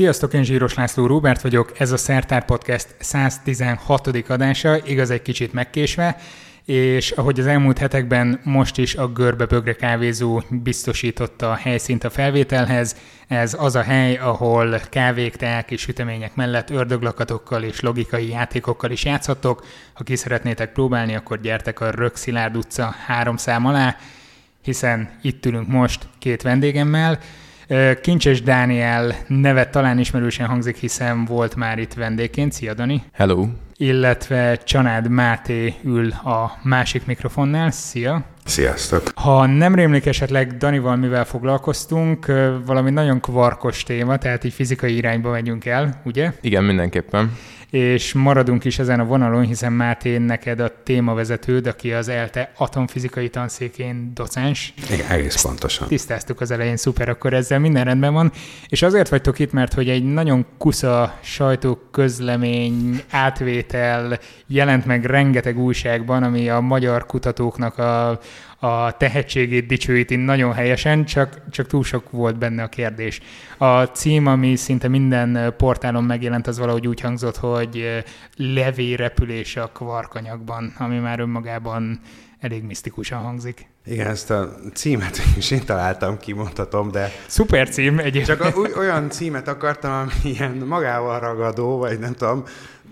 Sziasztok, én Zsíros László Róbert vagyok, ez a Szertár Podcast 116. adása, igaz egy kicsit megkésve, és ahogy az elmúlt hetekben most is a Görbe Bögre kávézó biztosította a helyszínt a felvételhez, ez az a hely, ahol kávék, teák és sütemények mellett ördöglakatokkal és logikai játékokkal is játszhattok. Ha ki szeretnétek próbálni, akkor gyertek a Rökszilárd utca három szám alá, hiszen itt ülünk most két vendégemmel, Kincses Dániel nevet talán ismerősen hangzik, hiszen volt már itt vendégként. Szia, Dani! Hello! Illetve Csanád Máté ül a másik mikrofonnál. Szia! Sziasztok! Ha nem rémlik esetleg Danival mivel foglalkoztunk, valami nagyon kvarkos téma, tehát így fizikai irányba megyünk el, ugye? Igen, mindenképpen és maradunk is ezen a vonalon, hiszen Máté neked a témavezetőd, aki az ELTE atomfizikai tanszékén docens. Igen, egész pontosan. Tisztáztuk az elején, szuper, akkor ezzel minden rendben van. És azért vagytok itt, mert hogy egy nagyon kusza sajtóközlemény, átvétel jelent meg rengeteg újságban, ami a magyar kutatóknak a, a tehetségét dicsőíti nagyon helyesen, csak, csak túl sok volt benne a kérdés. A cím, ami szinte minden portálon megjelent, az valahogy úgy hangzott, hogy levé repülés a kvarkanyagban, ami már önmagában elég misztikusan hangzik. Igen, ezt a címet is én találtam, kimondhatom, de... Szuper cím egyébként. Csak olyan címet akartam, ami ilyen magával ragadó, vagy nem tudom,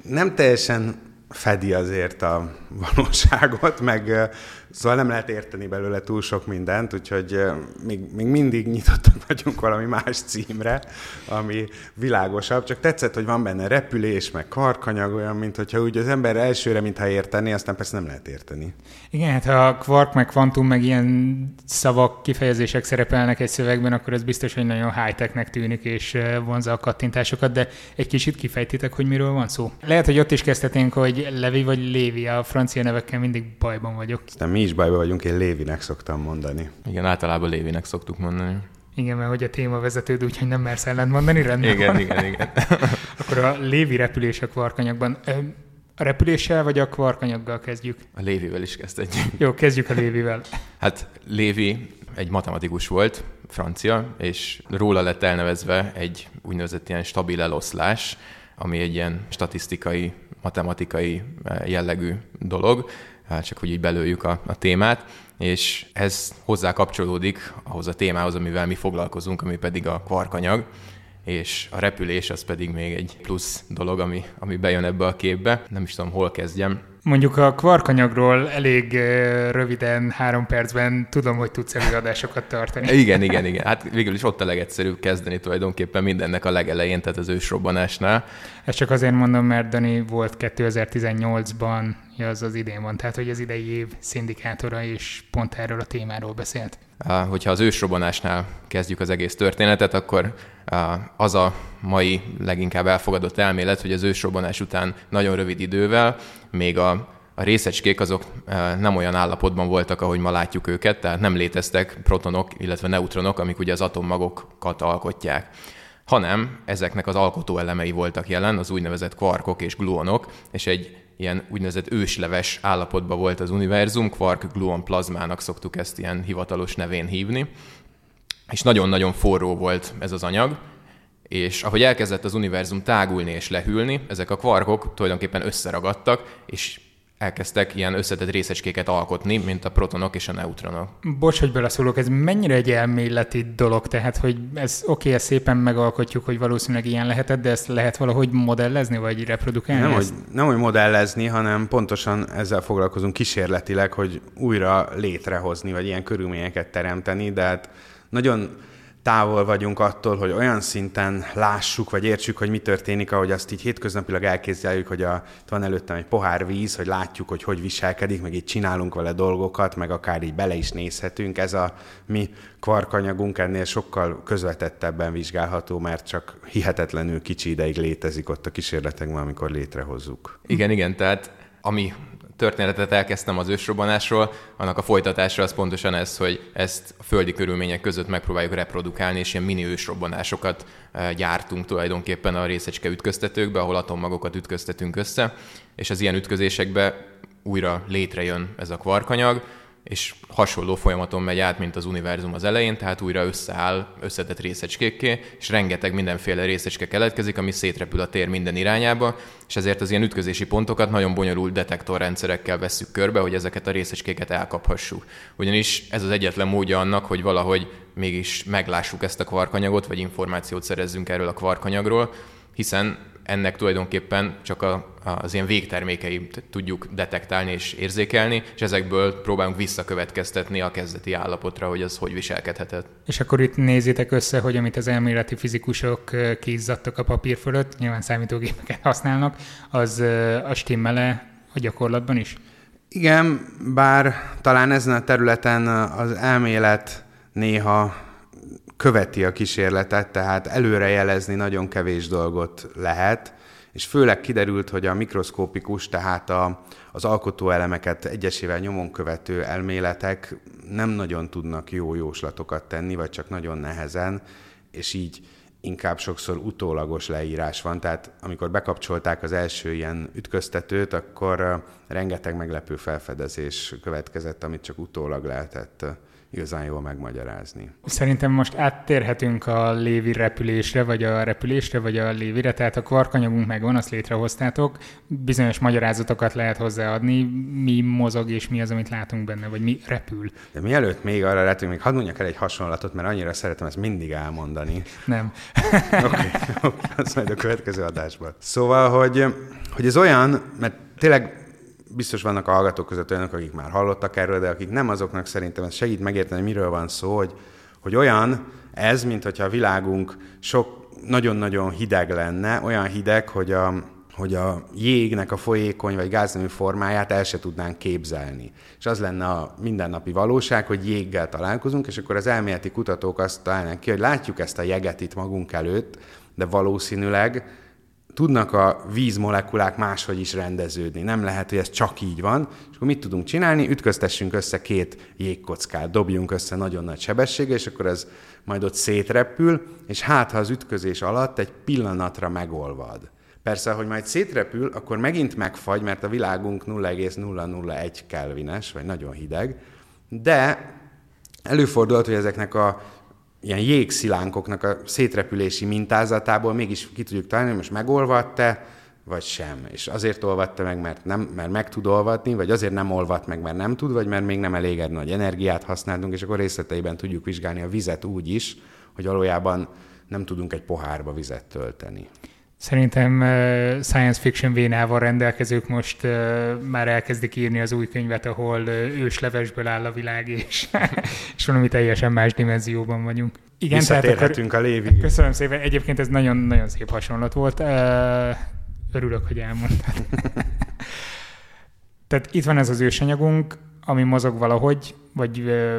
nem teljesen fedi azért a valóságot, meg Szóval nem lehet érteni belőle túl sok mindent, úgyhogy még, még mindig nyitottak vagyunk valami más címre, ami világosabb. Csak tetszett, hogy van benne repülés, meg karkanyag, olyan, mint hogyha úgy az ember elsőre, mintha értené, aztán persze nem lehet érteni. Igen, hát ha quark, meg kvantum, meg ilyen szavak, kifejezések szerepelnek egy szövegben, akkor ez biztos, hogy nagyon high-technek tűnik, és vonza a kattintásokat, de egy kicsit kifejtitek, hogy miről van szó. Lehet, hogy ott is kezdhetnénk, hogy Levi vagy Lévi, a francia nevekkel mindig bajban vagyok. Aztán mi is bajban vagyunk, én Lévinek szoktam mondani. Igen, általában Lévinek szoktuk mondani. Igen, mert hogy a témavezetőd, úgyhogy nem mersz ellent mondani, rendben Igen, van. igen, igen. Akkor a Lévi repülés a kvarkanyagban. A repüléssel vagy a kvarkanyaggal kezdjük? A Lévivel is kezdhetjük. Jó, kezdjük a Lévivel. Hát Lévi egy matematikus volt, francia, és róla lett elnevezve egy úgynevezett ilyen stabil eloszlás, ami egy ilyen statisztikai, matematikai jellegű dolog, csak hogy így belőjük a, a témát, és ez hozzá kapcsolódik ahhoz a témához, amivel mi foglalkozunk, ami pedig a kvarkanyag, és a repülés az pedig még egy plusz dolog, ami, ami bejön ebbe a képbe. Nem is tudom, hol kezdjem. Mondjuk a kvarkanyagról elég röviden, három percben tudom, hogy tudsz előadásokat tartani. Igen, igen, igen. Hát végül is ott a legegyszerűbb kezdeni tulajdonképpen mindennek a legelején, tehát az ősrobbanásnál. Ezt csak azért mondom, mert Dani volt 2018-ban, ja, az az idén van, tehát hogy az idei év szindikátora, és pont erről a témáról beszélt. Hogyha az ősrobbanásnál kezdjük az egész történetet, akkor az a mai leginkább elfogadott elmélet, hogy az ősrobbanás után nagyon rövid idővel még a, a részecskék azok nem olyan állapotban voltak, ahogy ma látjuk őket, tehát nem léteztek protonok, illetve neutronok, amik ugye az atommagokat alkotják. Hanem ezeknek az alkotó elemei voltak jelen, az úgynevezett kvarkok és gluonok, és egy ilyen úgynevezett ősleves állapotban volt az univerzum, quark gluon plazmának szoktuk ezt ilyen hivatalos nevén hívni, és nagyon-nagyon forró volt ez az anyag, és ahogy elkezdett az univerzum tágulni és lehűlni, ezek a kvarkok tulajdonképpen összeragadtak, és elkezdtek ilyen összetett részecskéket alkotni, mint a protonok és a neutronok. Bocs, hogy beleszólok, ez mennyire egy elméleti dolog, tehát hogy ez oké, okay, ezt szépen megalkotjuk, hogy valószínűleg ilyen lehetett, de ezt lehet valahogy modellezni, vagy reprodukálni? Nem, hogy, nem hogy modellezni, hanem pontosan ezzel foglalkozunk kísérletileg, hogy újra létrehozni, vagy ilyen körülményeket teremteni, de hát nagyon távol vagyunk attól, hogy olyan szinten lássuk, vagy értsük, hogy mi történik, ahogy azt így hétköznapilag elképzeljük, hogy a, van előttem egy pohár víz, hogy látjuk, hogy hogy viselkedik, meg így csinálunk vele dolgokat, meg akár így bele is nézhetünk. Ez a mi kvarkanyagunk ennél sokkal közvetettebben vizsgálható, mert csak hihetetlenül kicsi ideig létezik ott a kísérletekben, amikor létrehozzuk. Igen, igen, tehát ami történetet elkezdtem az ősrobbanásról, annak a folytatása az pontosan ez, hogy ezt a földi körülmények között megpróbáljuk reprodukálni, és ilyen mini ősrobbanásokat eh, gyártunk tulajdonképpen a részecske ütköztetőkbe, ahol atommagokat ütköztetünk össze, és az ilyen ütközésekbe újra létrejön ez a kvarkanyag, és hasonló folyamaton megy át, mint az univerzum az elején, tehát újra összeáll összetett részecskékké, és rengeteg mindenféle részecske keletkezik, ami szétrepül a tér minden irányába, és ezért az ilyen ütközési pontokat nagyon bonyolult detektorrendszerekkel vesszük körbe, hogy ezeket a részecskéket elkaphassuk. Ugyanis ez az egyetlen módja annak, hogy valahogy mégis meglássuk ezt a kvarkanyagot, vagy információt szerezzünk erről a kvarkanyagról, hiszen ennek tulajdonképpen csak a, az ilyen végtermékeit tudjuk detektálni és érzékelni, és ezekből próbálunk visszakövetkeztetni a kezdeti állapotra, hogy az hogy viselkedhetett. És akkor itt nézitek össze, hogy amit az elméleti fizikusok kézzadtak a papír fölött, nyilván számítógépeket használnak, az a stimmele a gyakorlatban is? Igen, bár talán ezen a területen az elmélet néha követi a kísérletet, tehát előrejelezni nagyon kevés dolgot lehet, és főleg kiderült, hogy a mikroszkópikus, tehát a, az alkotóelemeket egyesével nyomon követő elméletek nem nagyon tudnak jó jóslatokat tenni, vagy csak nagyon nehezen, és így inkább sokszor utólagos leírás van. Tehát amikor bekapcsolták az első ilyen ütköztetőt, akkor rengeteg meglepő felfedezés következett, amit csak utólag lehetett igazán jól megmagyarázni. Szerintem most áttérhetünk a lévi repülésre, vagy a repülésre, vagy a lévire, tehát a kvarkanyagunk megvan, azt létrehoztátok, bizonyos magyarázatokat lehet hozzáadni, mi mozog és mi az, amit látunk benne, vagy mi repül. De mielőtt még arra lehetünk, még hadd mondjak el egy hasonlatot, mert annyira szeretem ezt mindig elmondani. Nem. Oké, okay, okay, az majd a következő adásban. Szóval, hogy, hogy ez olyan, mert tényleg biztos vannak a hallgatók között olyanok, akik már hallottak erről, de akik nem, azoknak szerintem ez segít megérteni, miről van szó, hogy, hogy olyan ez, mint hogyha a világunk sok nagyon-nagyon hideg lenne, olyan hideg, hogy a, hogy a jégnek a folyékony vagy gáznemű formáját el se tudnánk képzelni. És az lenne a mindennapi valóság, hogy jéggel találkozunk, és akkor az elméleti kutatók azt találnak ki, hogy látjuk ezt a jeget itt magunk előtt, de valószínűleg tudnak a vízmolekulák máshogy is rendeződni. Nem lehet, hogy ez csak így van. És akkor mit tudunk csinálni? Ütköztessünk össze két jégkockát, dobjunk össze nagyon nagy sebességgel, és akkor ez majd ott szétrepül, és hát, ha az ütközés alatt egy pillanatra megolvad. Persze, hogy majd szétrepül, akkor megint megfagy, mert a világunk 0,001 kelvines, vagy nagyon hideg, de előfordulhat, hogy ezeknek a ilyen jégszilánkoknak a szétrepülési mintázatából mégis ki tudjuk találni, hogy most megolvadt-e, vagy sem. És azért olvatta meg, mert, nem, mert meg tud olvadni, vagy azért nem olvadt meg, mert nem tud, vagy mert még nem elég nagy energiát használtunk, és akkor részleteiben tudjuk vizsgálni a vizet úgy is, hogy valójában nem tudunk egy pohárba vizet tölteni. Szerintem uh, science fiction vénával rendelkezők most uh, már elkezdik írni az új könyvet, ahol uh, őslevesből áll a világ, és, és valami teljesen más dimenzióban vagyunk. Igen, tehát akkor, a lévig. Köszönöm szépen. Egyébként ez nagyon-nagyon szép hasonlat volt. Uh, örülök, hogy elmondtad. tehát itt van ez az ősanyagunk, ami mozog valahogy, vagy uh,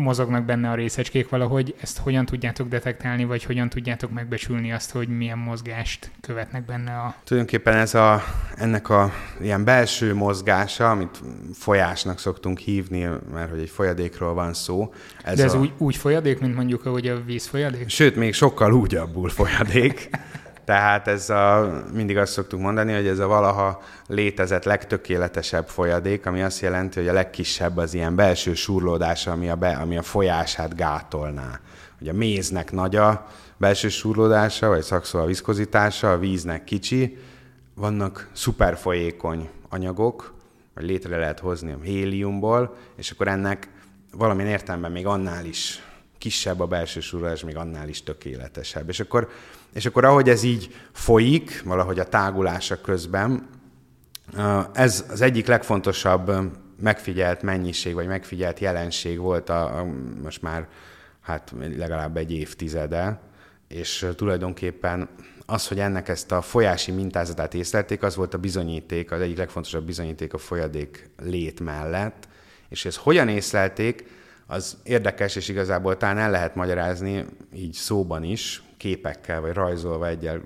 mozognak benne a részecskék valahogy, ezt hogyan tudjátok detektálni, vagy hogyan tudjátok megbecsülni azt, hogy milyen mozgást követnek benne a... Tulajdonképpen ez a, ennek a ilyen belső mozgása, amit folyásnak szoktunk hívni, mert hogy egy folyadékról van szó. Ez De ez a... úgy, úgy folyadék, mint mondjuk, ahogy a víz folyadék? Sőt, még sokkal úgyabbul folyadék. Tehát ez a, mindig azt szoktuk mondani, hogy ez a valaha létezett legtökéletesebb folyadék, ami azt jelenti, hogy a legkisebb az ilyen belső surlódás, ami a, be, ami a folyását gátolná. Hogy a méznek nagy a belső surlódása, vagy szakszó a viszkozitása, a víznek kicsi, vannak szuperfolyékony anyagok, vagy létre lehet hozni a héliumból, és akkor ennek valamilyen értelemben még annál is kisebb a belső surlódás, még annál is tökéletesebb. És akkor és akkor ahogy ez így folyik, valahogy a tágulása közben, ez az egyik legfontosabb megfigyelt mennyiség, vagy megfigyelt jelenség volt a, a most már hát legalább egy évtizede, és tulajdonképpen az, hogy ennek ezt a folyási mintázatát észlelték, az volt a bizonyíték, az egyik legfontosabb bizonyíték a folyadék lét mellett, és ezt hogyan észlelték, az érdekes, és igazából talán el lehet magyarázni így szóban is, képekkel, vagy rajzolva egyel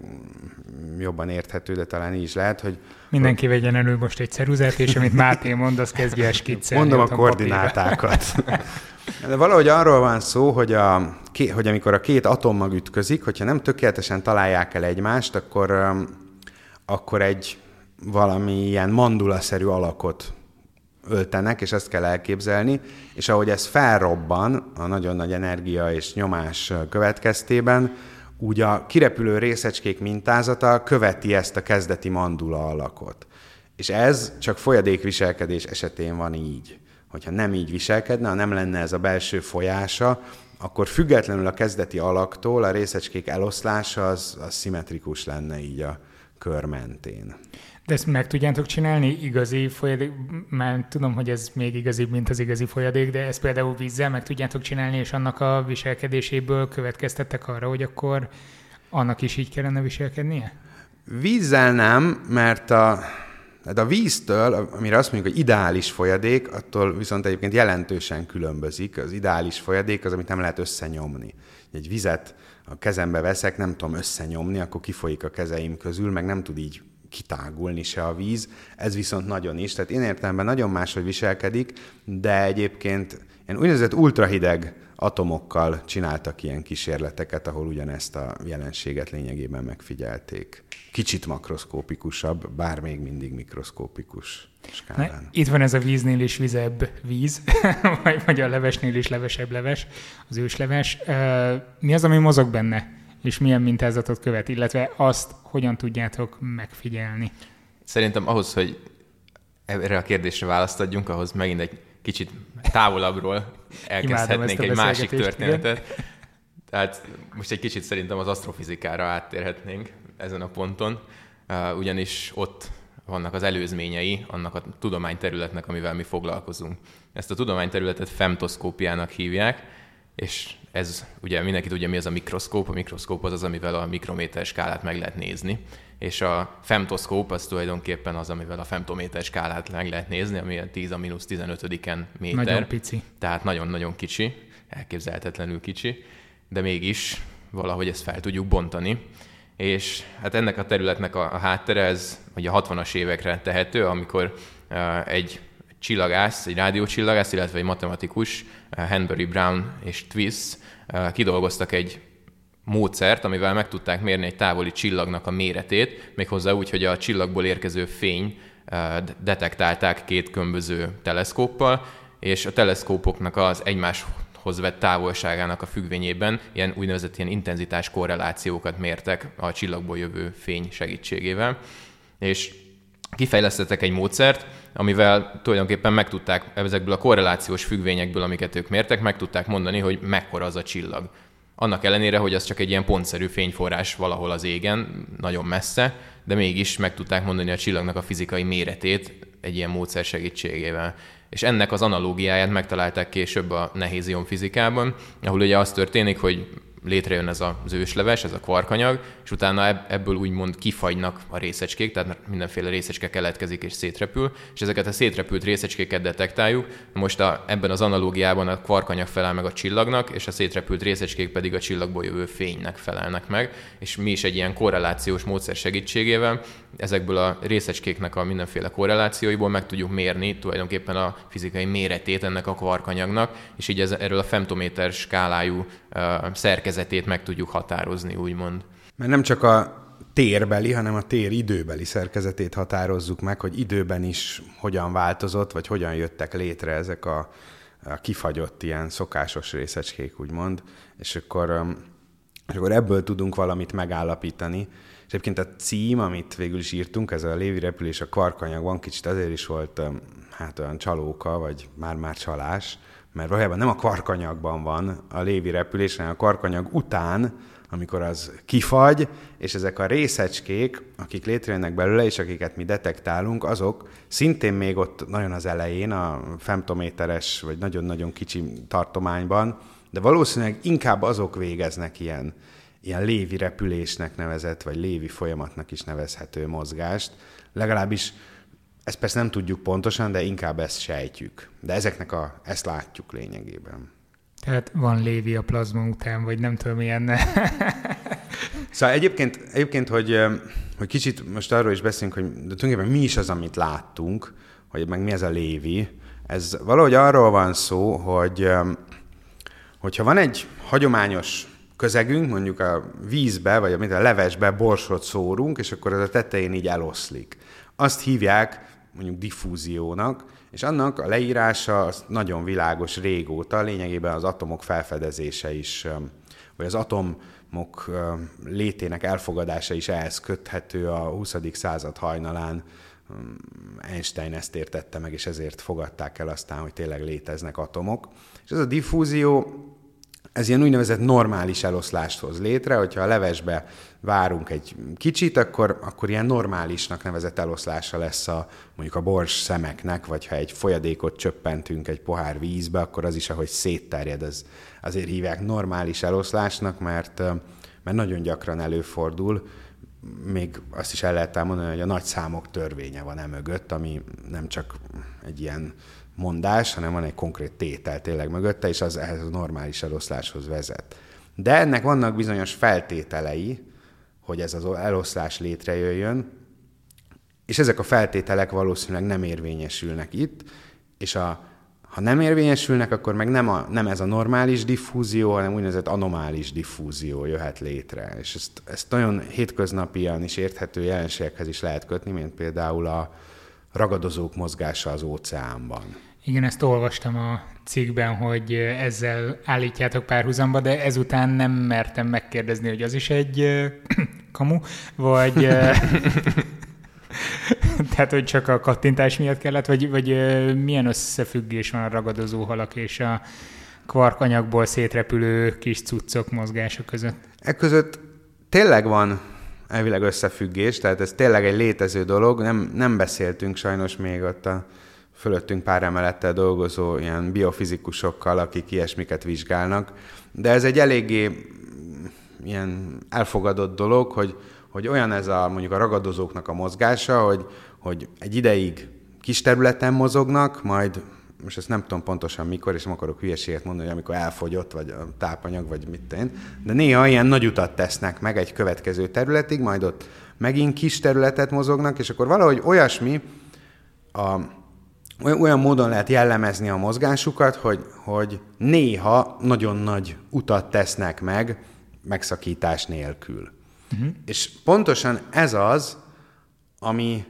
jobban érthető, de talán így is lehet, hogy... Mindenki hogy... vegyen elő most egy ceruzát, és amit Máté mond, az kezdje el skiccelni. Mondom a koordinátákat. De valahogy arról van szó, hogy, a, hogy amikor a két atommag ütközik, hogyha nem tökéletesen találják el egymást, akkor, akkor egy valami ilyen mandulaszerű alakot öltenek, és ezt kell elképzelni, és ahogy ez felrobban a nagyon nagy energia és nyomás következtében, úgy a kirepülő részecskék mintázata követi ezt a kezdeti mandula alakot. És ez csak folyadékviselkedés esetén van így. Hogyha nem így viselkedne, ha nem lenne ez a belső folyása, akkor függetlenül a kezdeti alaktól a részecskék eloszlása az, az szimmetrikus lenne így a kör mentén. De ezt meg tudjátok csinálni igazi folyadék, már tudom, hogy ez még igazibb, mint az igazi folyadék, de ezt például vízzel meg tudjátok csinálni, és annak a viselkedéséből következtettek arra, hogy akkor annak is így kellene viselkednie? Vízzel nem, mert a, tehát a víztől, amire azt mondjuk, hogy ideális folyadék, attól viszont egyébként jelentősen különbözik. Az ideális folyadék az, amit nem lehet összenyomni. Egy vizet a kezembe veszek, nem tudom összenyomni, akkor kifolyik a kezeim közül, meg nem tud így kitágulni se a víz. Ez viszont nagyon is. Tehát én értelemben nagyon máshogy viselkedik, de egyébként ilyen úgynevezett ultrahideg atomokkal csináltak ilyen kísérleteket, ahol ugyanezt a jelenséget lényegében megfigyelték. Kicsit makroszkópikusabb, bár még mindig mikroszkópikus. Na, itt van ez a víznél is vizebb víz, vagy a levesnél is levesebb leves, az ősleves. Mi az, ami mozog benne, és milyen mintázatot követ, illetve azt hogyan tudjátok megfigyelni? Szerintem ahhoz, hogy erre a kérdésre választ adjunk, ahhoz megint egy kicsit távolabbról elkezdhetnénk egy másik történetet. Igen. Tehát most egy kicsit szerintem az asztrofizikára áttérhetnénk ezen a ponton, ugyanis ott vannak az előzményei annak a tudományterületnek, amivel mi foglalkozunk. Ezt a tudományterületet femtoszkópiának hívják, és ez ugye mindenki tudja, mi az a mikroszkóp. A mikroszkóp az az, amivel a mikrométer skálát meg lehet nézni és a femtoszkóp az tulajdonképpen az, amivel a femtométer skálát meg lehet nézni, ami a 10 a mínusz 15-en méter. Nagyon pici. Tehát nagyon-nagyon kicsi, elképzelhetetlenül kicsi, de mégis valahogy ezt fel tudjuk bontani. És hát ennek a területnek a, a háttere, ez ugye a 60-as évekre tehető, amikor uh, egy csillagász, egy rádiócsillagász, illetve egy matematikus, uh, Henbury Brown és Twiss uh, kidolgoztak egy módszert, amivel meg tudták mérni egy távoli csillagnak a méretét, méghozzá úgy, hogy a csillagból érkező fény eh, detektálták két különböző teleszkóppal, és a teleszkópoknak az egymáshoz vett távolságának a függvényében ilyen úgynevezett ilyen intenzitás korrelációkat mértek a csillagból jövő fény segítségével. És kifejlesztettek egy módszert, amivel tulajdonképpen meg tudták ezekből a korrelációs függvényekből, amiket ők mértek, meg tudták mondani, hogy mekkora az a csillag. Annak ellenére, hogy az csak egy ilyen pontszerű fényforrás valahol az égen, nagyon messze, de mégis meg tudták mondani a csillagnak a fizikai méretét egy ilyen módszer segítségével. És ennek az analógiáját megtalálták később a nehéz fizikában, ahol ugye az történik, hogy létrejön ez az ősleves, ez a kvarkanyag, és utána ebből úgymond kifagynak a részecskék, tehát mindenféle részecske keletkezik és szétrepül, és ezeket a szétrepült részecskéket detektáljuk. Most a, ebben az analógiában a kvarkanyag felel meg a csillagnak, és a szétrepült részecskék pedig a csillagból jövő fénynek felelnek meg, és mi is egy ilyen korrelációs módszer segítségével ezekből a részecskéknek a mindenféle korrelációiból meg tudjuk mérni tulajdonképpen a fizikai méretét ennek a kvarkanyagnak, és így ez, erről a femtométer skálájú uh, szerkezetét meg tudjuk határozni, úgymond. Mert nem csak a térbeli, hanem a tér időbeli szerkezetét határozzuk meg, hogy időben is hogyan változott, vagy hogyan jöttek létre ezek a, a kifagyott ilyen szokásos részecskék, úgymond, és akkor, és akkor ebből tudunk valamit megállapítani, és egyébként a cím, amit végül is írtunk, ez a lévi repülés a kvarkanyagban, kicsit azért is volt hát olyan csalóka, vagy már-már csalás, mert valójában nem a kvarkanyagban van a lévi repülés, hanem a kvarkanyag után, amikor az kifagy, és ezek a részecskék, akik létrejönnek belőle, és akiket mi detektálunk, azok szintén még ott nagyon az elején, a femtométeres, vagy nagyon-nagyon kicsi tartományban, de valószínűleg inkább azok végeznek ilyen ilyen lévi repülésnek nevezett, vagy lévi folyamatnak is nevezhető mozgást. Legalábbis ezt persze nem tudjuk pontosan, de inkább ezt sejtjük. De ezeknek a, ezt látjuk lényegében. Tehát van lévi a plazma után, vagy nem tudom milyen. szóval egyébként, egyébként hogy, hogy kicsit most arról is beszélünk, hogy de tulajdonképpen mi is az, amit láttunk, hogy meg mi ez a lévi. Ez valahogy arról van szó, hogy hogyha van egy hagyományos közegünk, mondjuk a vízbe, vagy a levesbe borsot szórunk, és akkor ez a tetején így eloszlik. Azt hívják mondjuk diffúziónak, és annak a leírása az nagyon világos régóta, lényegében az atomok felfedezése is, vagy az atomok létének elfogadása is ehhez köthető a 20. század hajnalán. Einstein ezt értette meg, és ezért fogadták el aztán, hogy tényleg léteznek atomok. És ez a diffúzió ez ilyen úgynevezett normális eloszlást hoz létre, hogyha a levesbe várunk egy kicsit, akkor, akkor ilyen normálisnak nevezett eloszlása lesz a, mondjuk a bors szemeknek, vagy ha egy folyadékot csöppentünk egy pohár vízbe, akkor az is, ahogy szétterjed, az, azért hívják normális eloszlásnak, mert, mert nagyon gyakran előfordul, még azt is el lehet elmondani, hogy a nagy számok törvénye van e mögött, ami nem csak egy ilyen mondás, hanem van egy konkrét tétel tényleg mögötte, és az ehhez a normális eloszláshoz vezet. De ennek vannak bizonyos feltételei, hogy ez az eloszlás létrejöjjön, és ezek a feltételek valószínűleg nem érvényesülnek itt, és a, ha nem érvényesülnek, akkor meg nem, a, nem ez a normális diffúzió, hanem úgynevezett anomális diffúzió jöhet létre. És ezt, ezt nagyon hétköznapian is érthető jelenségekhez is lehet kötni, mint például a, ragadozók mozgása az óceánban. Igen, ezt olvastam a cikkben, hogy ezzel állítjátok párhuzamba, de ezután nem mertem megkérdezni, hogy az is egy kamu, vagy tehát, hogy csak a kattintás miatt kellett, vagy, vagy milyen összefüggés van a ragadozó halak és a kvarkanyagból szétrepülő kis cuccok mozgása között? E között tényleg van elvileg összefüggés, tehát ez tényleg egy létező dolog. Nem, nem beszéltünk sajnos még ott a fölöttünk pár emelettel dolgozó ilyen biofizikusokkal, akik ilyesmiket vizsgálnak, de ez egy eléggé ilyen elfogadott dolog, hogy, hogy olyan ez a mondjuk a ragadozóknak a mozgása, hogy, hogy egy ideig kis területen mozognak, majd most ezt nem tudom pontosan mikor, és nem akarok hülyeséget mondani, hogy amikor elfogyott, vagy a tápanyag, vagy mit én, de néha ilyen nagy utat tesznek meg egy következő területig, majd ott megint kis területet mozognak, és akkor valahogy olyasmi, a, olyan módon lehet jellemezni a mozgásukat, hogy, hogy néha nagyon nagy utat tesznek meg megszakítás nélkül. Uh-huh. És pontosan ez az, ami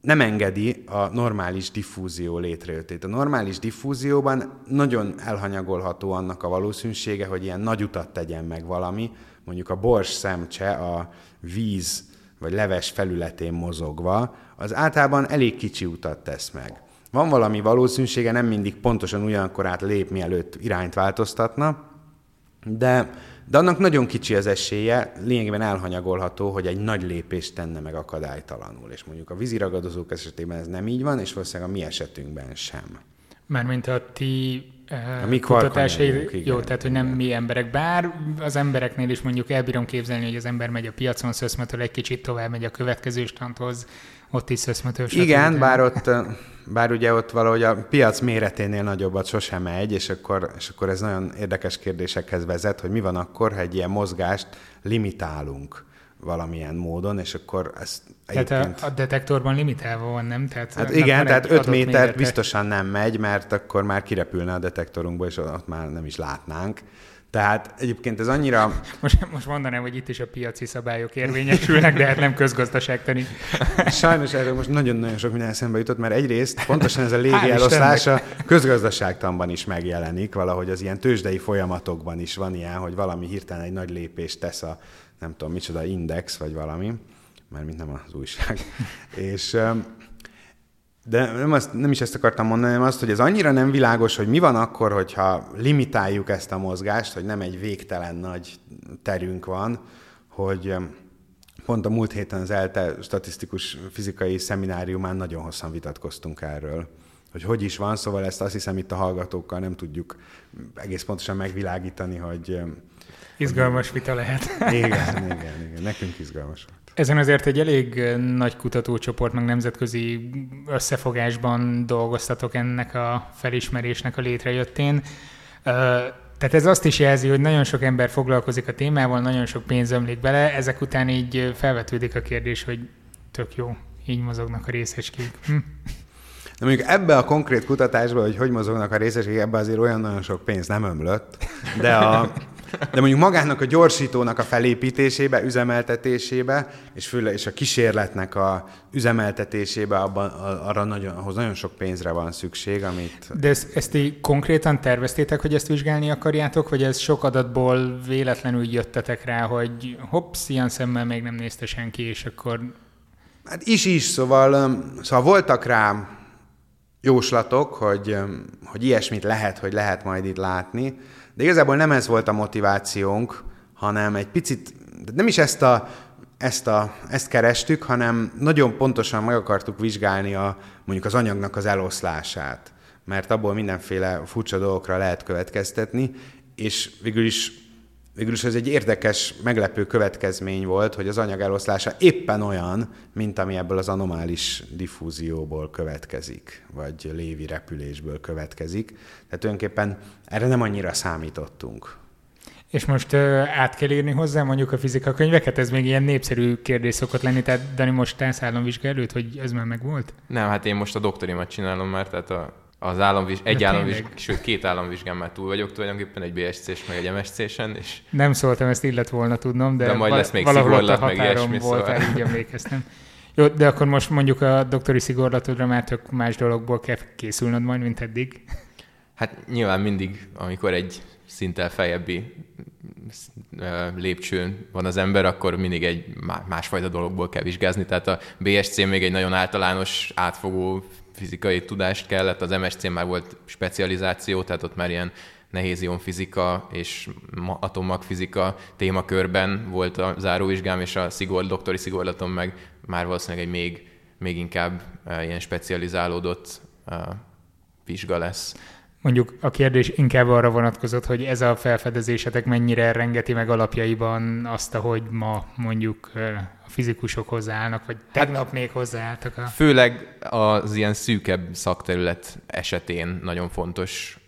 nem engedi a normális diffúzió létrejöttét. A normális diffúzióban nagyon elhanyagolható annak a valószínűsége, hogy ilyen nagy utat tegyen meg valami, mondjuk a bors szemcse a víz vagy leves felületén mozogva, az általában elég kicsi utat tesz meg. Van valami valószínűsége, nem mindig pontosan ugyanakkor át lép, mielőtt irányt változtatna, de de annak nagyon kicsi az esélye, lényegében elhanyagolható, hogy egy nagy lépést tenne meg akadálytalanul. És mondjuk a víziragadozók esetében ez nem így van, és valószínűleg a mi esetünkben sem. Mármint a ti a mi kutatásai, jó, tehát hogy nem mi emberek, bár az embereknél is mondjuk elbírom képzelni, hogy az ember megy a piacon szöszmetől egy kicsit tovább megy a következő standhoz, ott is szöszmetől. Igen, bár ott, bár ugye ott valahogy a piac méreténél nagyobbat sosem megy, és akkor, és akkor ez nagyon érdekes kérdésekhez vezet, hogy mi van akkor, ha egy ilyen mozgást limitálunk valamilyen módon, és akkor ezt Tehát egyébként... a, a detektorban limitálva van, nem? Tehát hát igen, tehát 5 métert biztosan nem megy, mert akkor már kirepülne a detektorunkba, és ott már nem is látnánk. Tehát egyébként ez annyira... Most, most mondanám, hogy itt is a piaci szabályok érvényesülnek, de hát nem közgazdaságtani. Sajnos erről most nagyon-nagyon sok minden eszembe jutott, mert egyrészt pontosan ez a légi eloszlás a közgazdaságtanban is megjelenik, valahogy az ilyen tőzsdei folyamatokban is van ilyen, hogy valami hirtelen egy nagy lépést tesz a nem tudom micsoda index, vagy valami, mert mint nem az újság. És de nem, azt, nem is ezt akartam mondani, hanem azt, hogy ez annyira nem világos, hogy mi van akkor, hogyha limitáljuk ezt a mozgást, hogy nem egy végtelen nagy terünk van, hogy pont a múlt héten az ELTE statisztikus fizikai szemináriumán nagyon hosszan vitatkoztunk erről, hogy hogy is van, szóval ezt azt hiszem itt a hallgatókkal nem tudjuk egész pontosan megvilágítani, hogy... Izgalmas vita lehet. Igen, igen, igen, nekünk izgalmas volt. Ezen azért egy elég nagy kutatócsoport, meg nemzetközi összefogásban dolgoztatok ennek a felismerésnek a létrejöttén. Tehát ez azt is jelzi, hogy nagyon sok ember foglalkozik a témával, nagyon sok pénz ömlik bele, ezek után így felvetődik a kérdés, hogy tök jó, így mozognak a részecskék. Hm. De mondjuk ebbe a konkrét kutatásba, hogy hogy mozognak a részecskék, ebbe azért olyan nagyon sok pénz nem ömlött, de a, de mondjuk magának a gyorsítónak a felépítésébe, üzemeltetésébe, és főleg és a kísérletnek a üzemeltetésébe, abban, arra nagyon, ahhoz nagyon sok pénzre van szükség, amit... De ezt, ezt ti konkrétan terveztétek, hogy ezt vizsgálni akarjátok, vagy ez sok adatból véletlenül jöttetek rá, hogy hopsz, ilyen szemmel még nem nézte senki, és akkor... Hát is-is, szóval, szóval voltak rá jóslatok, hogy, hogy ilyesmit lehet, hogy lehet majd itt látni, de igazából nem ez volt a motivációnk, hanem egy picit, nem is ezt a, ezt, a, ezt kerestük, hanem nagyon pontosan meg akartuk vizsgálni a, mondjuk az anyagnak az eloszlását, mert abból mindenféle furcsa dolgokra lehet következtetni, és végül is végül is ez egy érdekes, meglepő következmény volt, hogy az anyag eloszlása éppen olyan, mint ami ebből az anomális diffúzióból következik, vagy lévi repülésből következik. Tehát tulajdonképpen erre nem annyira számítottunk. És most uh, át kell írni hozzá mondjuk a fizika könyveket? Ez még ilyen népszerű kérdés szokott lenni, tehát Dani, most te államvizsga előtt, hogy ez már megvolt? Nem, hát én most a doktorimat csinálom már, tehát a az államviz... egy államviz... sőt, két államvizsgán már túl vagyok tulajdonképpen, egy BSC-s, meg egy MSC-sen. És... Nem szóltam, ezt illet volna tudnom, de, de majd lesz még szigorlat, meg ilyesmi. Voltál, szóval. így emlékeztem. Jó, de akkor most mondjuk a doktori szigorlatodra már tök más dologból kell készülnöd majd, mint eddig. Hát nyilván mindig, amikor egy szinttel feljebbi lépcsőn van az ember, akkor mindig egy másfajta dologból kell vizsgázni. Tehát a BSC még egy nagyon általános, átfogó fizikai tudást kellett, az MSC már volt specializáció, tehát ott már ilyen nehéz fizika és atommagfizika témakörben volt a záróvizsgám, és a szigor, doktori szigorlatom meg már valószínűleg egy még, még inkább uh, ilyen specializálódott uh, vizsga lesz. Mondjuk a kérdés inkább arra vonatkozott, hogy ez a felfedezésetek mennyire rengeti meg alapjaiban azt, ahogy ma mondjuk a fizikusok hozzáállnak, vagy hát tegnap még hozzáálltak. A... Főleg az ilyen szűkebb szakterület esetén nagyon fontos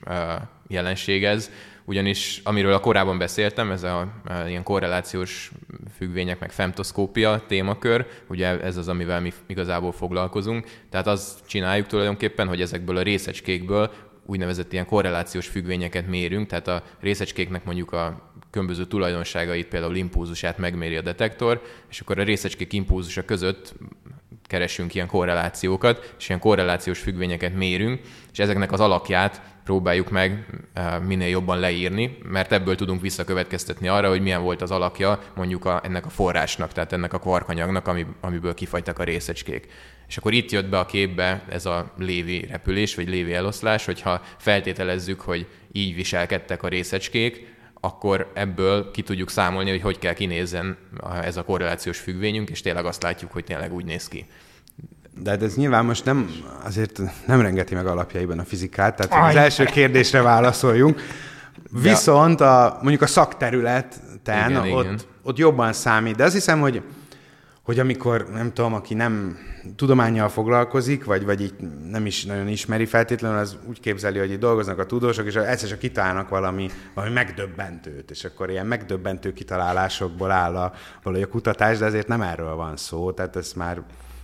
jelenség ez, ugyanis amiről a korábban beszéltem, ez a, a ilyen korrelációs függvények, meg femtoszkópia témakör, ugye ez az, amivel mi igazából foglalkozunk, tehát azt csináljuk tulajdonképpen, hogy ezekből a részecskékből úgynevezett ilyen korrelációs függvényeket mérünk, tehát a részecskéknek mondjuk a különböző tulajdonságait, például impulzusát megméri a detektor, és akkor a részecskék impulzusa között keresünk ilyen korrelációkat, és ilyen korrelációs függvényeket mérünk, és ezeknek az alakját próbáljuk meg minél jobban leírni, mert ebből tudunk visszakövetkeztetni arra, hogy milyen volt az alakja mondjuk a, ennek a forrásnak, tehát ennek a kvarkanyagnak, ami, amiből kifagytak a részecskék. És akkor itt jött be a képbe ez a lévi repülés, vagy lévi eloszlás, hogyha feltételezzük, hogy így viselkedtek a részecskék, akkor ebből ki tudjuk számolni, hogy hogy kell kinézzen ez a korrelációs függvényünk, és tényleg azt látjuk, hogy tényleg úgy néz ki. De hát ez nyilván most nem, azért nem rengeti meg alapjaiban a fizikát, tehát Aj. az első kérdésre válaszoljunk. Viszont a, mondjuk a szakterületen igen, ott, igen. ott jobban számít. De azt hiszem, hogy hogy amikor, nem tudom, aki nem tudományjal foglalkozik, vagy, vagy így nem is nagyon ismeri feltétlenül, az úgy képzeli, hogy itt dolgoznak a tudósok, és egyszer csak kitalálnak valami, valami megdöbbentőt, és akkor ilyen megdöbbentő kitalálásokból áll a, valahogy a kutatás, de ezért nem erről van szó, tehát ez már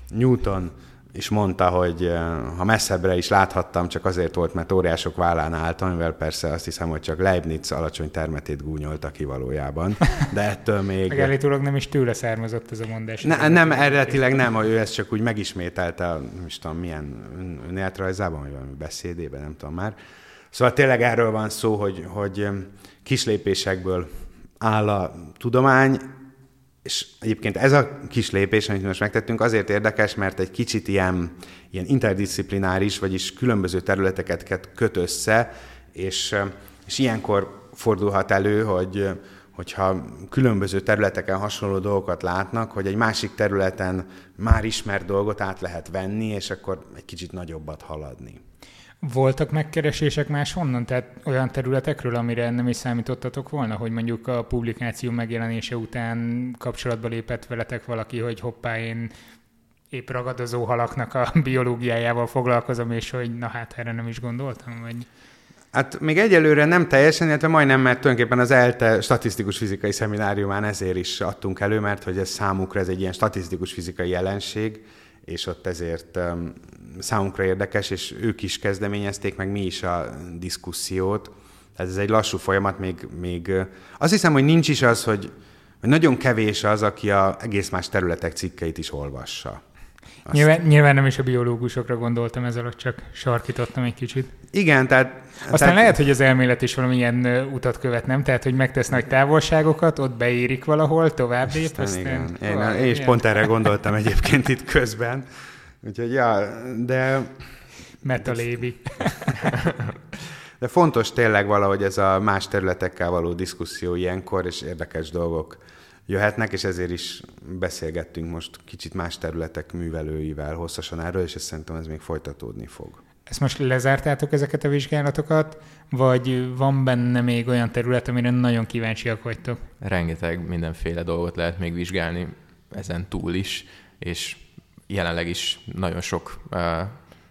Newton és mondta, hogy eh, ha messzebbre is láthattam, csak azért volt, mert óriások vállán álltam, amivel persze azt hiszem, hogy csak Leibniz alacsony termetét gúnyolta ki valójában. De ettől még... Megállítólag nem is tőle származott ez a mondás. Ne, nem, eredetileg nem, hogy ő ezt csak úgy megismételte, nem is tudom milyen önéletrajzában, vagy valami beszédében, nem tudom már. Szóval tényleg erről van szó, hogy, hogy kislépésekből áll a tudomány, és egyébként ez a kis lépés, amit most megtettünk, azért érdekes, mert egy kicsit ilyen, ilyen interdisziplináris, vagyis különböző területeket köt össze, és, és ilyenkor fordulhat elő, hogy, hogyha különböző területeken hasonló dolgokat látnak, hogy egy másik területen már ismert dolgot át lehet venni, és akkor egy kicsit nagyobbat haladni. Voltak megkeresések máshonnan, tehát olyan területekről, amire nem is számítottatok volna, hogy mondjuk a publikáció megjelenése után kapcsolatba lépett veletek valaki, hogy hoppá, én épp ragadozó halaknak a biológiájával foglalkozom, és hogy na hát erre nem is gondoltam, vagy... Hát még egyelőre nem teljesen, illetve majdnem, mert tulajdonképpen az ELTE statisztikus fizikai szemináriumán ezért is adtunk elő, mert hogy ez számukra ez egy ilyen statisztikus fizikai jelenség, és ott ezért számunkra érdekes, és ők is kezdeményezték, meg mi is a diszkusziót. Tehát ez egy lassú folyamat, még, még azt hiszem, hogy nincs is az, hogy nagyon kevés az, aki a egész más területek cikkeit is olvassa. Azt... Nyilván, nyilván nem is a biológusokra gondoltam alatt, csak sarkítottam egy kicsit. Igen, tehát... Aztán tehát... lehet, hogy az elmélet is valamilyen utat követ, nem? Tehát, hogy megtesz nagy távolságokat, ott beérik valahol, tovább lép, aztán... aztán igen. Én, én is pont erre gondoltam egyébként itt közben. Úgyhogy, ja, de... Metalébi. De fontos tényleg valahogy ez a más területekkel való diszkuszió ilyenkor, és érdekes dolgok jöhetnek, és ezért is beszélgettünk most kicsit más területek művelőivel hosszasan erről, és ezt szerintem ez még folytatódni fog. Ezt most lezártátok ezeket a vizsgálatokat, vagy van benne még olyan terület, amire nagyon kíváncsiak vagytok? Rengeteg mindenféle dolgot lehet még vizsgálni ezen túl is, és jelenleg is nagyon sok uh,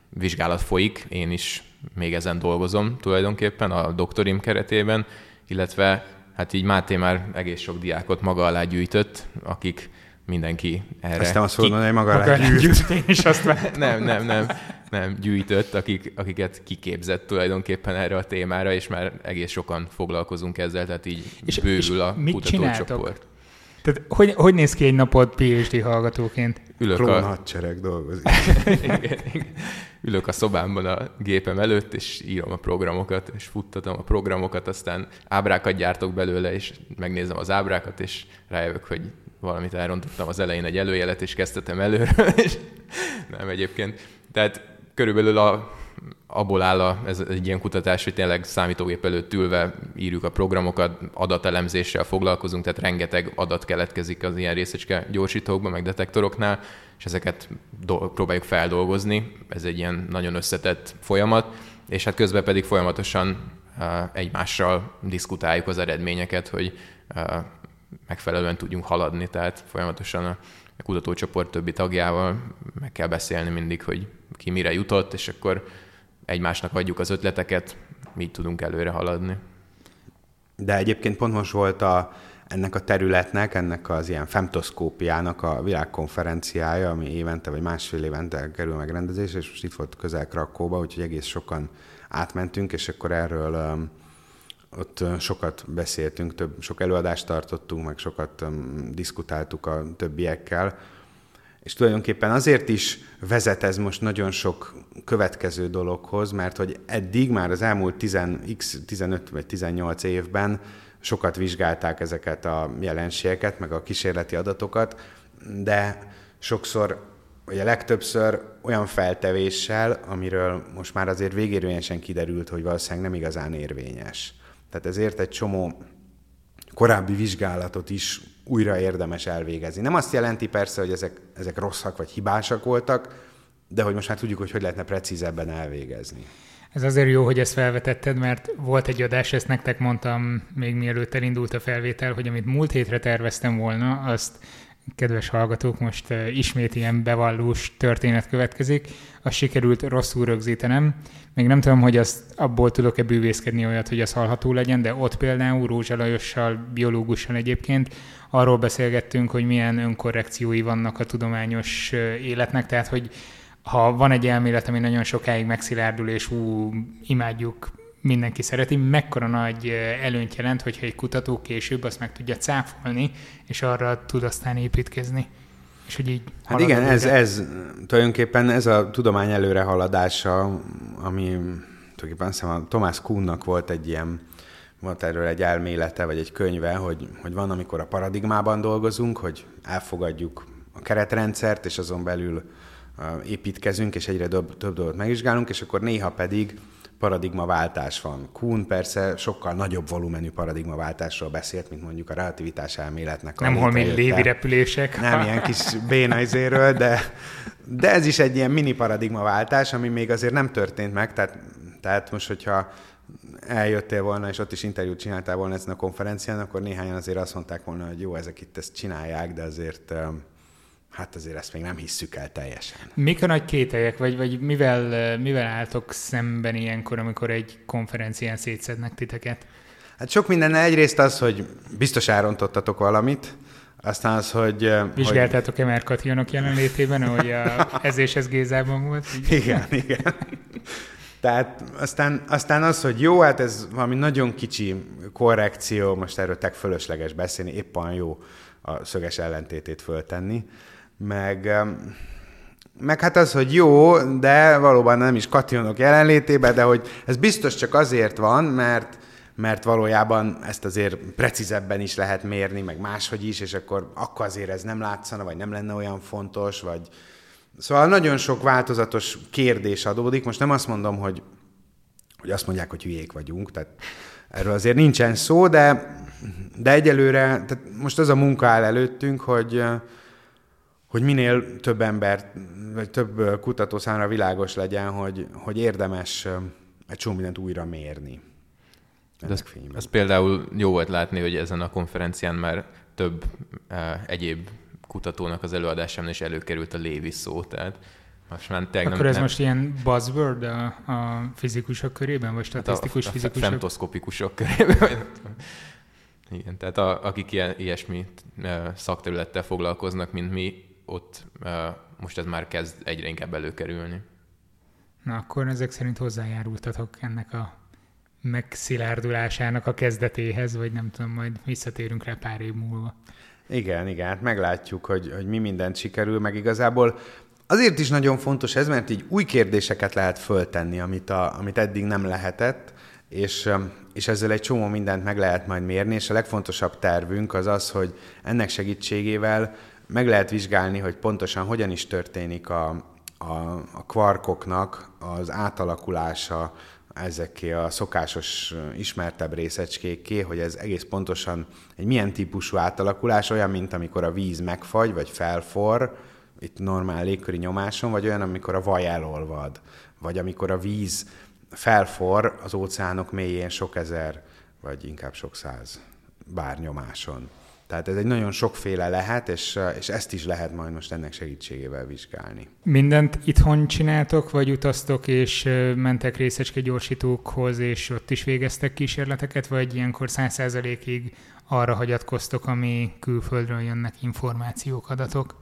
vizsgálat folyik. Én is még ezen dolgozom tulajdonképpen a doktorim keretében, illetve hát így Máté már egész sok diákot maga alá gyűjtött, akik mindenki erre... Ezt nem azt mondani, hogy maga alá gyűjtött. Én is azt nem, nem, nem, nem, gyűjtött, akik, akiket kiképzett tulajdonképpen erre a témára, és már egész sokan foglalkozunk ezzel, tehát így és, bővül és a kutatócsoport. Tehát hogy, hogy néz ki egy napod PhD hallgatóként? Ülök Klón a... hadsereg dolgozik. igen, igen. Ülök a szobámban a gépem előtt, és írom a programokat, és futtatom a programokat, aztán ábrákat gyártok belőle, és megnézem az ábrákat, és rájövök, hogy valamit elrontottam az elején egy előjelet, és kezdtetem előről, és nem egyébként. Tehát körülbelül a abból áll a, ez egy ilyen kutatás, hogy tényleg számítógép előtt ülve írjuk a programokat, adatelemzéssel foglalkozunk, tehát rengeteg adat keletkezik az ilyen részecske gyorsítókban, meg detektoroknál, és ezeket do- próbáljuk feldolgozni. Ez egy ilyen nagyon összetett folyamat, és hát közben pedig folyamatosan uh, egymással diskutáljuk az eredményeket, hogy uh, megfelelően tudjunk haladni, tehát folyamatosan a kutatócsoport többi tagjával meg kell beszélni mindig, hogy ki mire jutott, és akkor egymásnak adjuk az ötleteket, mi tudunk előre haladni. De egyébként pont most volt a, ennek a területnek, ennek az ilyen femtoszkópiának a világkonferenciája, ami évente vagy másfél évente kerül megrendezésre, és most itt volt közel Krakóba, úgyhogy egész sokan átmentünk, és akkor erről um, ott sokat beszéltünk, több, sok előadást tartottunk, meg sokat um, diskutáltuk a többiekkel, és tulajdonképpen azért is vezet ez most nagyon sok következő dologhoz, mert hogy eddig már az elmúlt 10, x 15 vagy 18 évben sokat vizsgálták ezeket a jelenségeket, meg a kísérleti adatokat, de sokszor, vagy a legtöbbször olyan feltevéssel, amiről most már azért végérvényesen kiderült, hogy valószínűleg nem igazán érvényes. Tehát ezért egy csomó korábbi vizsgálatot is újra érdemes elvégezni. Nem azt jelenti persze, hogy ezek, ezek rosszak vagy hibásak voltak, de hogy most már tudjuk, hogy hogy lehetne precízebben elvégezni. Ez azért jó, hogy ezt felvetetted, mert volt egy adás, ezt nektek mondtam még mielőtt elindult a felvétel, hogy amit múlt hétre terveztem volna, azt kedves hallgatók, most ismét ilyen bevallós történet következik, azt sikerült rosszul rögzítenem. Még nem tudom, hogy azt abból tudok-e bűvészkedni olyat, hogy az hallható legyen, de ott például Rózsa Lajossal, biológussal egyébként arról beszélgettünk, hogy milyen önkorrekciói vannak a tudományos életnek, tehát hogy ha van egy elmélet, ami nagyon sokáig megszilárdul, és ú, imádjuk, mindenki szereti, mekkora nagy előnyt jelent, hogyha egy kutató később azt meg tudja cáfolni, és arra tud aztán építkezni. És hogy így hát igen, ez, ez tulajdonképpen ez a tudomány előrehaladása, ami tulajdonképpen azt a Thomas Kuhnnak volt egy ilyen volt erről egy elmélete, vagy egy könyve, hogy, hogy van, amikor a paradigmában dolgozunk, hogy elfogadjuk a keretrendszert, és azon belül építkezünk, és egyre több, több dolgot megvizsgálunk, és akkor néha pedig paradigmaváltás van. Kuhn persze sokkal nagyobb volumenű paradigmaváltásról beszélt, mint mondjuk a relativitás elméletnek. Nem holmi lévi repülések. Nem ilyen kis béna izéről, de, de ez is egy ilyen mini paradigmaváltás, ami még azért nem történt meg, tehát, tehát most, hogyha eljöttél volna, és ott is interjút csináltál volna ezen a konferencián, akkor néhányan azért azt mondták volna, hogy jó, ezek itt ezt csinálják, de azért hát azért ezt még nem hisszük el teljesen. Mik a nagy kételyek, vagy, vagy mivel, mivel álltok szemben ilyenkor, amikor egy konferencián szétszednek titeket? Hát sok minden. Egyrészt az, hogy biztos elrontottatok valamit, aztán az, hogy... Vizsgáltátok-e Merkationok jelenlétében, ahogy a ez és ez Gézában volt? Igen, igen. Tehát aztán, aztán az, hogy jó, hát ez valami nagyon kicsi korrekció, most erről tech fölösleges beszélni, éppen jó a szöges ellentétét föltenni, meg, meg hát az, hogy jó, de valóban nem is kationok jelenlétében, de hogy ez biztos csak azért van, mert mert valójában ezt azért precízebben is lehet mérni, meg máshogy is, és akkor, akkor azért ez nem látszana, vagy nem lenne olyan fontos, vagy... Szóval nagyon sok változatos kérdés adódik. Most nem azt mondom, hogy, hogy azt mondják, hogy hülyék vagyunk, tehát erről azért nincsen szó, de, de egyelőre, tehát most az a munka áll előttünk, hogy, hogy minél több ember, vagy több kutató számára világos legyen, hogy, hogy érdemes egy csomó mindent újra mérni. De ez, ez például jó volt látni, hogy ezen a konferencián már több uh, egyéb kutatónak az előadásán is előkerült a Lévi szó, tehát most már tényleg Akkor nem, ez nem... most ilyen buzzword a, a fizikusok körében, vagy statisztikus hát a, a fizikusok? A femtoszkopikusok körében. Igen, tehát a, akik ilyen, ilyesmi szakterülettel foglalkoznak, mint mi, ott most ez már kezd egyre inkább előkerülni. Na akkor ezek szerint hozzájárultatok ennek a megszilárdulásának a kezdetéhez, vagy nem tudom, majd visszatérünk rá pár év múlva. Igen, igen, hát meglátjuk, hogy, hogy mi mindent sikerül, meg igazából azért is nagyon fontos ez, mert így új kérdéseket lehet föltenni, amit, a, amit eddig nem lehetett, és, és ezzel egy csomó mindent meg lehet majd mérni, és a legfontosabb tervünk az az, hogy ennek segítségével meg lehet vizsgálni, hogy pontosan hogyan is történik a, a, a kvarkoknak az átalakulása ezekké a szokásos, ismertebb részecskékké, hogy ez egész pontosan egy milyen típusú átalakulás, olyan, mint amikor a víz megfagy, vagy felfor, itt normál légköri nyomáson, vagy olyan, amikor a vaj elolvad, vagy amikor a víz felfor az óceánok mélyén sok ezer, vagy inkább sok száz bár nyomáson. Tehát ez egy nagyon sokféle lehet, és, és ezt is lehet majd most ennek segítségével vizsgálni. Mindent itthon csináltok, vagy utaztok és mentek részecske gyorsítókhoz, és ott is végeztek kísérleteket, vagy ilyenkor száz százalékig arra hagyatkoztok, ami külföldről jönnek információk, adatok?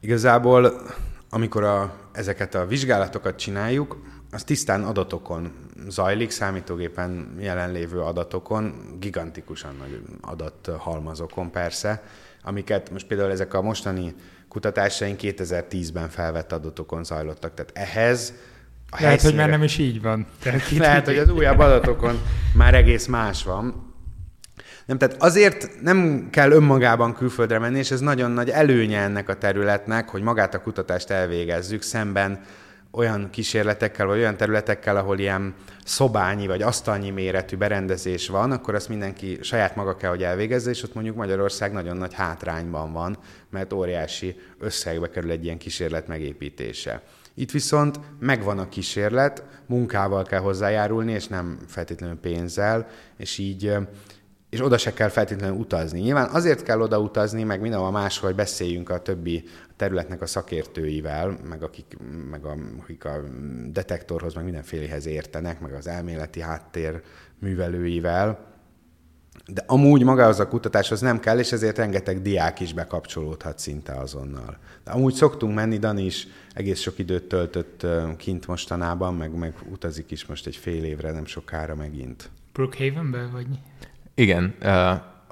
Igazából, amikor a, ezeket a vizsgálatokat csináljuk, az tisztán adatokon zajlik, számítógépen jelenlévő adatokon, gigantikusan nagy adathalmazokon persze, amiket most például ezek a mostani kutatásaink 2010-ben felvett adatokon zajlottak. Tehát ehhez a Lehet, helyszínre... hogy már nem is így van. Tehát Lehet, hogy az újabb adatokon már egész más van. Nem, tehát azért nem kell önmagában külföldre menni, és ez nagyon nagy előnye ennek a területnek, hogy magát a kutatást elvégezzük szemben olyan kísérletekkel, vagy olyan területekkel, ahol ilyen szobányi vagy asztalnyi méretű berendezés van, akkor azt mindenki saját maga kell, hogy elvégezze, és ott mondjuk Magyarország nagyon nagy hátrányban van, mert óriási összegbe kerül egy ilyen kísérlet megépítése. Itt viszont megvan a kísérlet, munkával kell hozzájárulni, és nem feltétlenül pénzzel, és így és oda se kell feltétlenül utazni. Nyilván azért kell oda utazni, meg mindenhol máshol, beszéljünk a többi területnek a szakértőivel, meg akik, meg a, akik a detektorhoz, meg mindenfélehez értenek, meg az elméleti háttér művelőivel. De amúgy magához a kutatáshoz nem kell, és ezért rengeteg diák is bekapcsolódhat szinte azonnal. De amúgy szoktunk menni, Dani is egész sok időt töltött kint mostanában, meg, meg utazik is most egy fél évre, nem sokára megint. Brookhavenbe, vagy? Igen,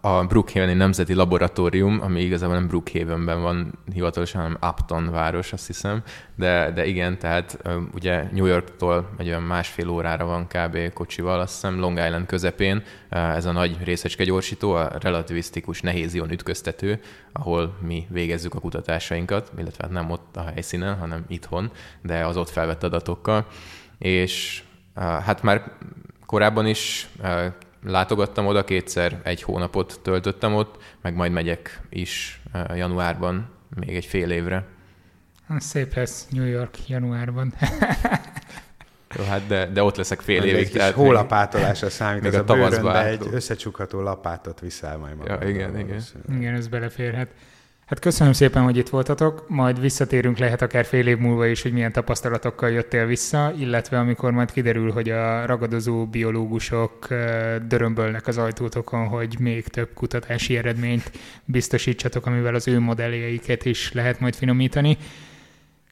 a Brookhaveni Nemzeti Laboratórium, ami igazából nem Brookhavenben van hivatalosan, hanem Upton város, azt hiszem, de, de igen, tehát ugye New Yorktól egy olyan másfél órára van kb. kocsival, azt hiszem Long Island közepén, ez a nagy részecske gyorsító, a relativisztikus nehézion ütköztető, ahol mi végezzük a kutatásainkat, illetve hát nem ott a helyszínen, hanem itthon, de az ott felvett adatokkal, és hát már korábban is látogattam oda, kétszer egy hónapot töltöttem ott, meg majd megyek is januárban, még egy fél évre. Szép lesz New York januárban. Jó, hát de, de ott leszek fél Egy évig. Egy kis hólapátolásra számít, még ez a, a bőrönbe egy összecsukható lapátot viszel majd magad. Ja, igen, igen. Igen, ez beleférhet. Hát köszönöm szépen, hogy itt voltatok, majd visszatérünk lehet akár fél év múlva is, hogy milyen tapasztalatokkal jöttél vissza, illetve amikor majd kiderül, hogy a ragadozó biológusok dörömbölnek az ajtótokon, hogy még több kutatási eredményt biztosítsatok, amivel az ő modelljeiket is lehet majd finomítani.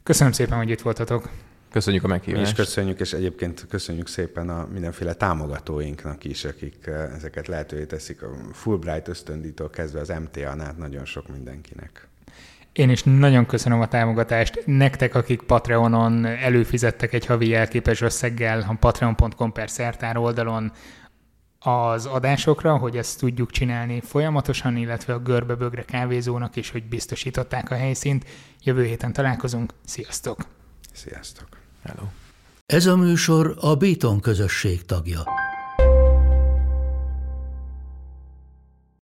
Köszönöm szépen, hogy itt voltatok. Köszönjük a meghívást. És köszönjük, és egyébként köszönjük szépen a mindenféle támogatóinknak is, akik ezeket lehetővé teszik, a Fulbright ösztöndítól kezdve az MTA-nál nagyon sok mindenkinek. Én is nagyon köszönöm a támogatást. Nektek, akik Patreonon előfizettek egy havi jelképes összeggel a patreon.com per szertár oldalon az adásokra, hogy ezt tudjuk csinálni folyamatosan, illetve a Görbebögre kávézónak is, hogy biztosították a helyszínt. Jövő héten találkozunk. Sziasztok! Sziasztok! Hello! Ez a műsor a Béton közösség tagja.